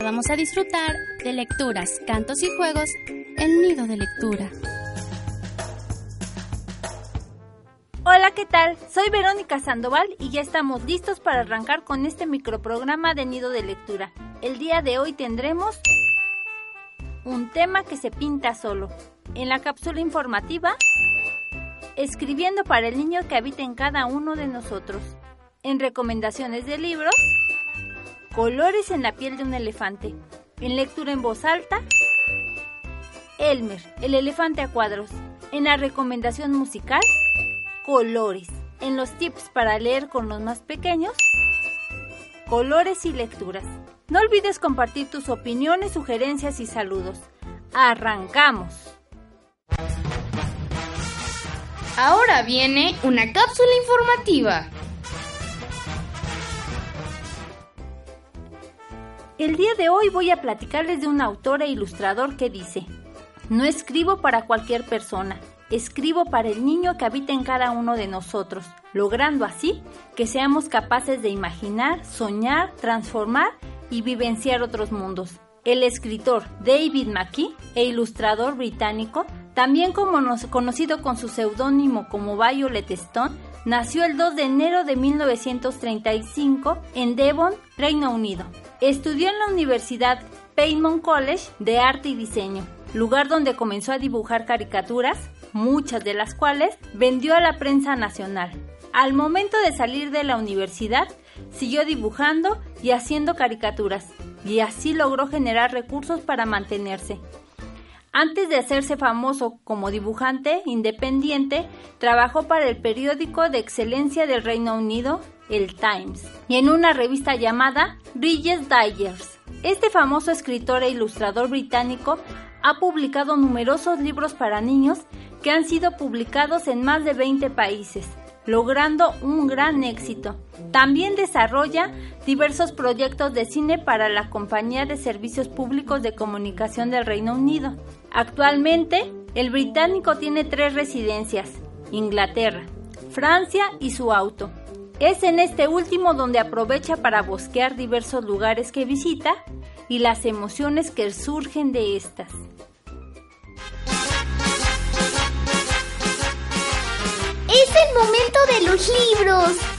Vamos a disfrutar de lecturas, cantos y juegos en Nido de Lectura. Hola, ¿qué tal? Soy Verónica Sandoval y ya estamos listos para arrancar con este microprograma de Nido de Lectura. El día de hoy tendremos un tema que se pinta solo. En la cápsula informativa, escribiendo para el niño que habita en cada uno de nosotros. En recomendaciones de libros, colores en la piel de un elefante. En lectura en voz alta, Elmer, el elefante a cuadros. En la recomendación musical, colores. En los tips para leer con los más pequeños, colores y lecturas. No olvides compartir tus opiniones, sugerencias y saludos. ¡Arrancamos! Ahora viene una cápsula informativa. El día de hoy voy a platicarles de un autor e ilustrador que dice, no escribo para cualquier persona, escribo para el niño que habita en cada uno de nosotros, logrando así que seamos capaces de imaginar, soñar, transformar y vivenciar otros mundos. El escritor David McKee e ilustrador británico, también conocido con su seudónimo como Violet Stone, nació el 2 de enero de 1935 en Devon, Reino Unido. Estudió en la Universidad Paymont College de Arte y Diseño, lugar donde comenzó a dibujar caricaturas, muchas de las cuales vendió a la prensa nacional. Al momento de salir de la universidad, siguió dibujando y haciendo caricaturas, y así logró generar recursos para mantenerse. Antes de hacerse famoso como dibujante independiente, trabajó para el periódico de excelencia del Reino Unido, el Times, y en una revista llamada Bridges Digers. Este famoso escritor e ilustrador británico ha publicado numerosos libros para niños que han sido publicados en más de 20 países, logrando un gran éxito. También desarrolla diversos proyectos de cine para la Compañía de Servicios Públicos de Comunicación del Reino Unido. Actualmente, el británico tiene tres residencias, Inglaterra, Francia y su auto. Es en este último donde aprovecha para bosquear diversos lugares que visita y las emociones que surgen de estas. Es el momento de los libros.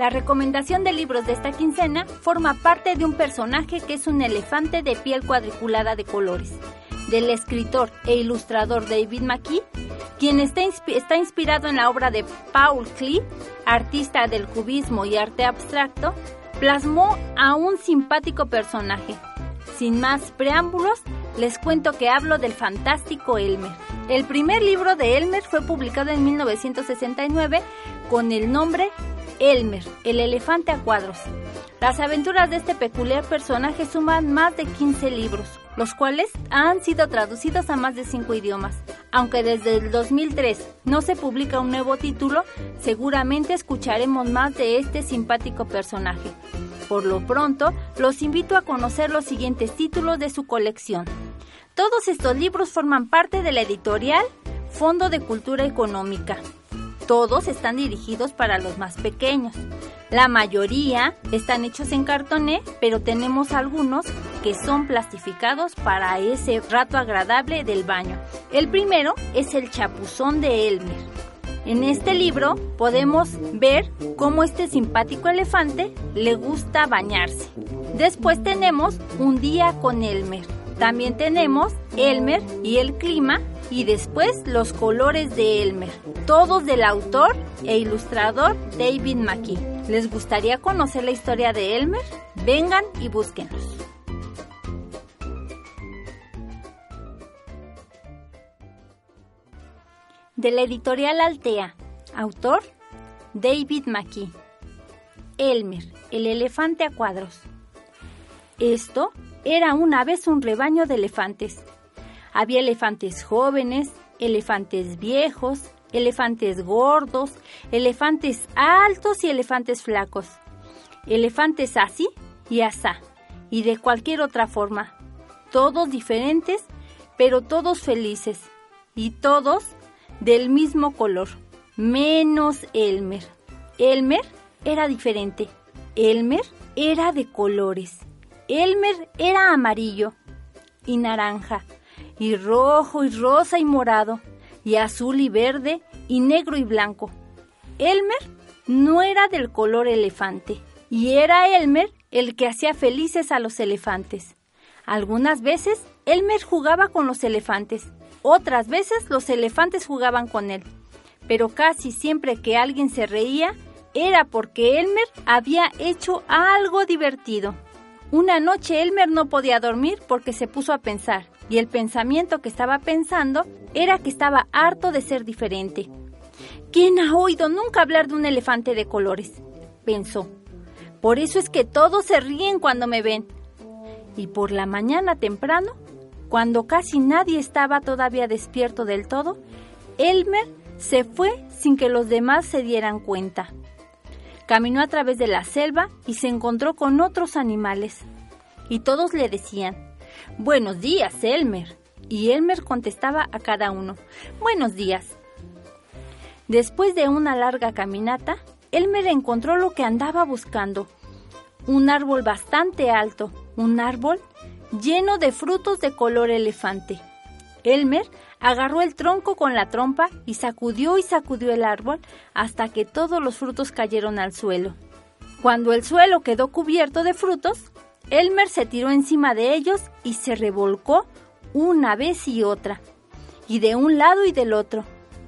La recomendación de libros de esta quincena forma parte de un personaje que es un elefante de piel cuadriculada de colores, del escritor e ilustrador David McKee, quien está, está inspirado en la obra de Paul Klee, artista del cubismo y arte abstracto, plasmó a un simpático personaje. Sin más preámbulos, les cuento que hablo del fantástico Elmer. El primer libro de Elmer fue publicado en 1969 con el nombre Elmer, el elefante a cuadros. Las aventuras de este peculiar personaje suman más de 15 libros, los cuales han sido traducidos a más de 5 idiomas. Aunque desde el 2003 no se publica un nuevo título, seguramente escucharemos más de este simpático personaje. Por lo pronto, los invito a conocer los siguientes títulos de su colección. Todos estos libros forman parte de la editorial Fondo de Cultura Económica. Todos están dirigidos para los más pequeños. La mayoría están hechos en cartoné, pero tenemos algunos que son plastificados para ese rato agradable del baño. El primero es el chapuzón de Elmer. En este libro podemos ver cómo este simpático elefante le gusta bañarse. Después tenemos Un día con Elmer. También tenemos Elmer y el clima y después los colores de Elmer, todos del autor e ilustrador David McKee. ¿Les gustaría conocer la historia de Elmer? Vengan y búsquenos. De la editorial Altea, autor David McKee. Elmer, el elefante a cuadros. Esto era una vez un rebaño de elefantes. Había elefantes jóvenes, elefantes viejos, elefantes gordos, elefantes altos y elefantes flacos. Elefantes así y asá, y de cualquier otra forma. Todos diferentes, pero todos felices. Y todos del mismo color, menos Elmer. Elmer era diferente. Elmer era de colores. Elmer era amarillo y naranja, y rojo y rosa y morado, y azul y verde, y negro y blanco. Elmer no era del color elefante, y era Elmer el que hacía felices a los elefantes. Algunas veces Elmer jugaba con los elefantes, otras veces los elefantes jugaban con él. Pero casi siempre que alguien se reía era porque Elmer había hecho algo divertido. Una noche Elmer no podía dormir porque se puso a pensar, y el pensamiento que estaba pensando era que estaba harto de ser diferente. ¿Quién ha oído nunca hablar de un elefante de colores? pensó. Por eso es que todos se ríen cuando me ven. Y por la mañana temprano, cuando casi nadie estaba todavía despierto del todo, Elmer se fue sin que los demás se dieran cuenta. Caminó a través de la selva y se encontró con otros animales. Y todos le decían, Buenos días, Elmer. Y Elmer contestaba a cada uno, Buenos días. Después de una larga caminata, Elmer encontró lo que andaba buscando. Un árbol bastante alto, un árbol lleno de frutos de color elefante. Elmer agarró el tronco con la trompa y sacudió y sacudió el árbol hasta que todos los frutos cayeron al suelo. Cuando el suelo quedó cubierto de frutos, Elmer se tiró encima de ellos y se revolcó una vez y otra, y de un lado y del otro,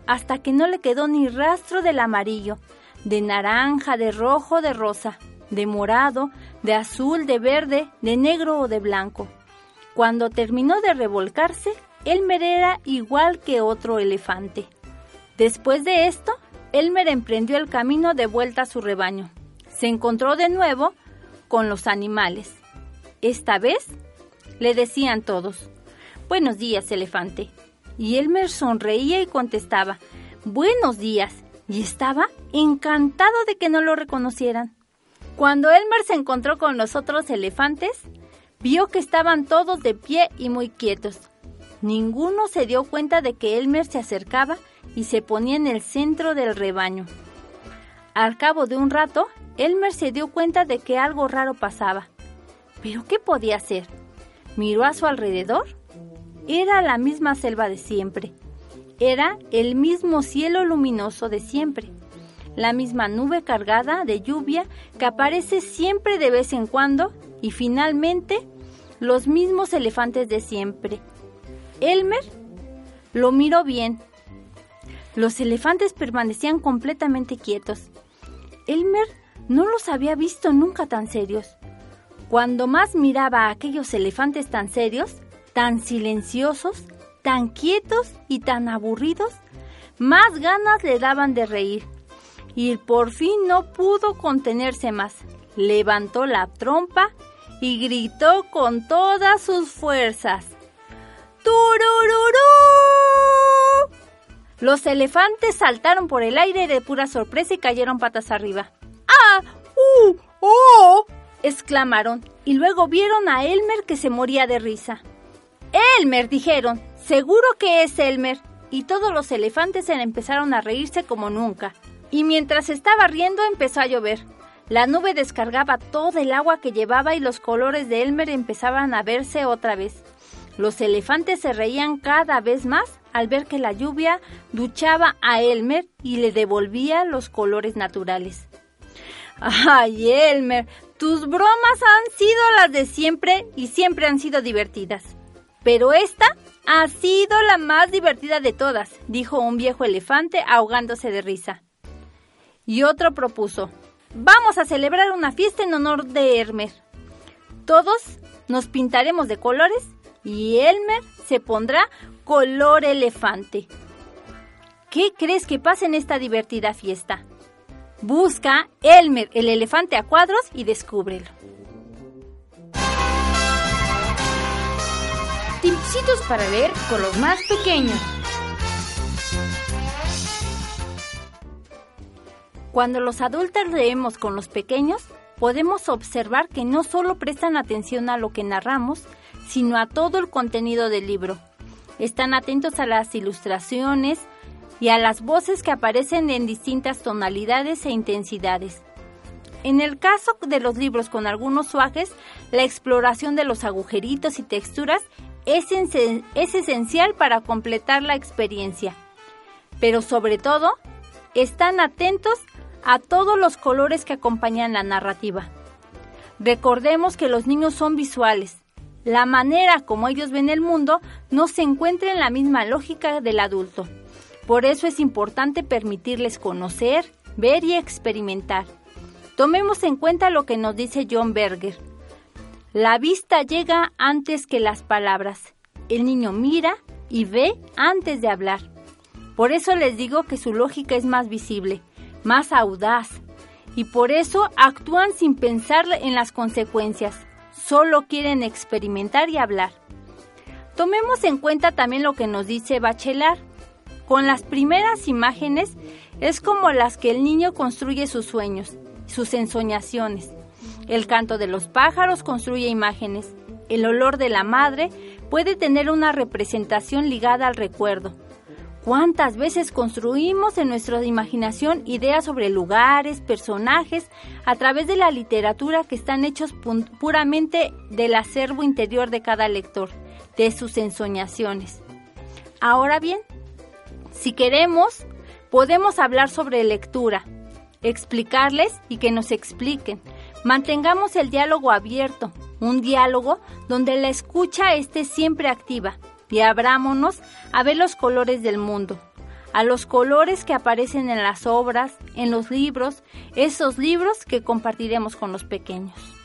hasta que no le quedó ni rastro del amarillo, de naranja, de rojo, de rosa, de morado, de azul, de verde, de negro o de blanco. Cuando terminó de revolcarse, Elmer era igual que otro elefante. Después de esto, Elmer emprendió el camino de vuelta a su rebaño. Se encontró de nuevo con los animales. Esta vez le decían todos, Buenos días, elefante. Y Elmer sonreía y contestaba, Buenos días y estaba encantado de que no lo reconocieran. Cuando Elmer se encontró con los otros elefantes, vio que estaban todos de pie y muy quietos. Ninguno se dio cuenta de que Elmer se acercaba y se ponía en el centro del rebaño. Al cabo de un rato, Elmer se dio cuenta de que algo raro pasaba. ¿Pero qué podía hacer? Miró a su alrededor. Era la misma selva de siempre. Era el mismo cielo luminoso de siempre, la misma nube cargada de lluvia que aparece siempre de vez en cuando y finalmente los mismos elefantes de siempre. Elmer lo miró bien. Los elefantes permanecían completamente quietos. Elmer no los había visto nunca tan serios. Cuando más miraba a aquellos elefantes tan serios, tan silenciosos, tan quietos y tan aburridos, más ganas le daban de reír. Y por fin no pudo contenerse más. Levantó la trompa y gritó con todas sus fuerzas. ¡Turururú! Los elefantes saltaron por el aire de pura sorpresa y cayeron patas arriba. ¡Ah! ¡Uh! ¡Oh! Exclamaron y luego vieron a Elmer que se moría de risa. Elmer, dijeron, Seguro que es Elmer. Y todos los elefantes empezaron a reírse como nunca. Y mientras estaba riendo empezó a llover. La nube descargaba todo el agua que llevaba y los colores de Elmer empezaban a verse otra vez. Los elefantes se reían cada vez más al ver que la lluvia duchaba a Elmer y le devolvía los colores naturales. ¡Ay, Elmer! Tus bromas han sido las de siempre y siempre han sido divertidas. Pero esta ha sido la más divertida de todas, dijo un viejo elefante ahogándose de risa. Y otro propuso, vamos a celebrar una fiesta en honor de Elmer. Todos nos pintaremos de colores y Elmer se pondrá color elefante. ¿Qué crees que pasa en esta divertida fiesta? Busca Elmer el elefante a cuadros y descúbrelo. Tipsitos para leer con los más pequeños. Cuando los adultos leemos con los pequeños, podemos observar que no solo prestan atención a lo que narramos, sino a todo el contenido del libro. Están atentos a las ilustraciones y a las voces que aparecen en distintas tonalidades e intensidades. En el caso de los libros con algunos suajes, la exploración de los agujeritos y texturas es, es esencial para completar la experiencia. Pero sobre todo, están atentos a todos los colores que acompañan la narrativa. Recordemos que los niños son visuales. La manera como ellos ven el mundo no se encuentra en la misma lógica del adulto. Por eso es importante permitirles conocer, ver y experimentar. Tomemos en cuenta lo que nos dice John Berger. La vista llega antes que las palabras. El niño mira y ve antes de hablar. Por eso les digo que su lógica es más visible, más audaz, y por eso actúan sin pensar en las consecuencias. Solo quieren experimentar y hablar. Tomemos en cuenta también lo que nos dice Bachelard. Con las primeras imágenes es como las que el niño construye sus sueños, sus ensoñaciones. El canto de los pájaros construye imágenes. El olor de la madre puede tener una representación ligada al recuerdo. ¿Cuántas veces construimos en nuestra imaginación ideas sobre lugares, personajes, a través de la literatura que están hechos puramente del acervo interior de cada lector, de sus ensoñaciones? Ahora bien, si queremos, podemos hablar sobre lectura, explicarles y que nos expliquen. Mantengamos el diálogo abierto, un diálogo donde la escucha esté siempre activa y abrámonos a ver los colores del mundo, a los colores que aparecen en las obras, en los libros, esos libros que compartiremos con los pequeños.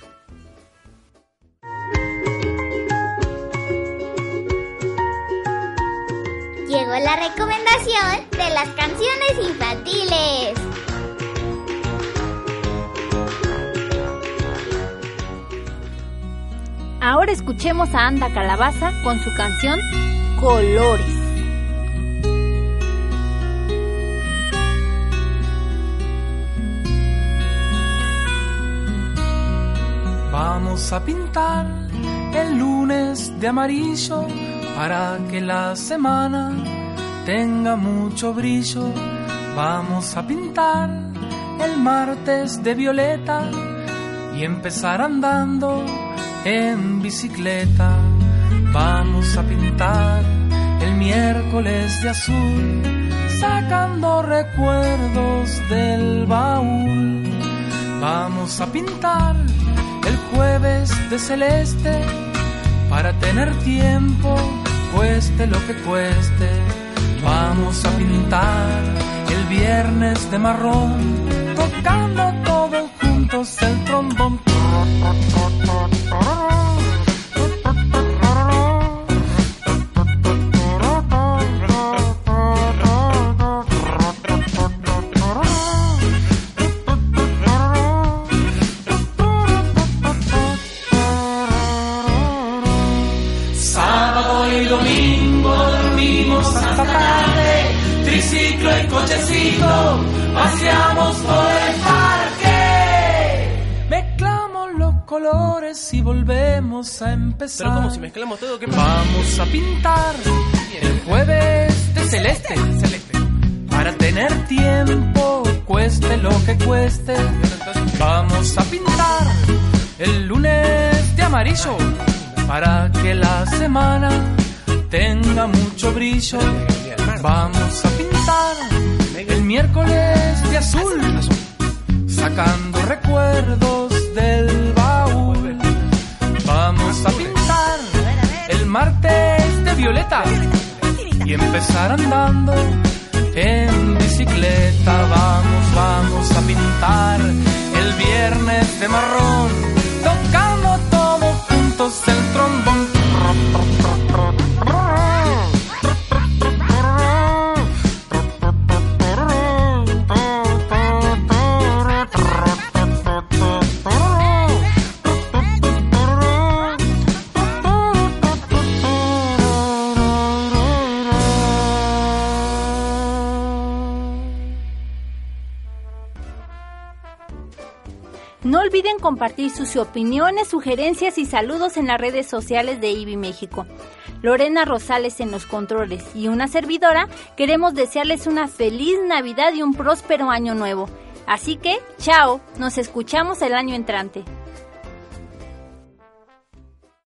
La recomendación de las canciones infantiles. Ahora escuchemos a Anda Calabaza con su canción Colores. Vamos a pintar el lunes de amarillo para que la semana tenga mucho brillo. Vamos a pintar el martes de violeta y empezar andando en bicicleta. Vamos a pintar el miércoles de azul, sacando recuerdos del baúl. Vamos a pintar el jueves de celeste para tener tiempo, cueste lo que cueste. Vamos a pintar el viernes de marrón, tocando todos juntos el trombón. Paseamos por el parque. Mezclamos los colores y volvemos a empezar. Pero como si mezclamos todo, ¿qué pasa? Vamos a pintar el jueves de celeste, celeste. Para tener tiempo, cueste lo que cueste. Vamos a pintar el lunes de amarillo. Para que la semana tenga mucho brillo. Vamos a pintar el miércoles de azul. Sacando recuerdos del baúl. Vamos a pintar el martes de violeta y empezar andando en bicicleta. Vamos, vamos a pintar el viernes de marrón, tocando todos juntos el trombón. No olviden compartir sus opiniones, sugerencias y saludos en las redes sociales de IBI México. Lorena Rosales en los controles y una servidora queremos desearles una feliz Navidad y un próspero año nuevo. Así que, chao, nos escuchamos el año entrante.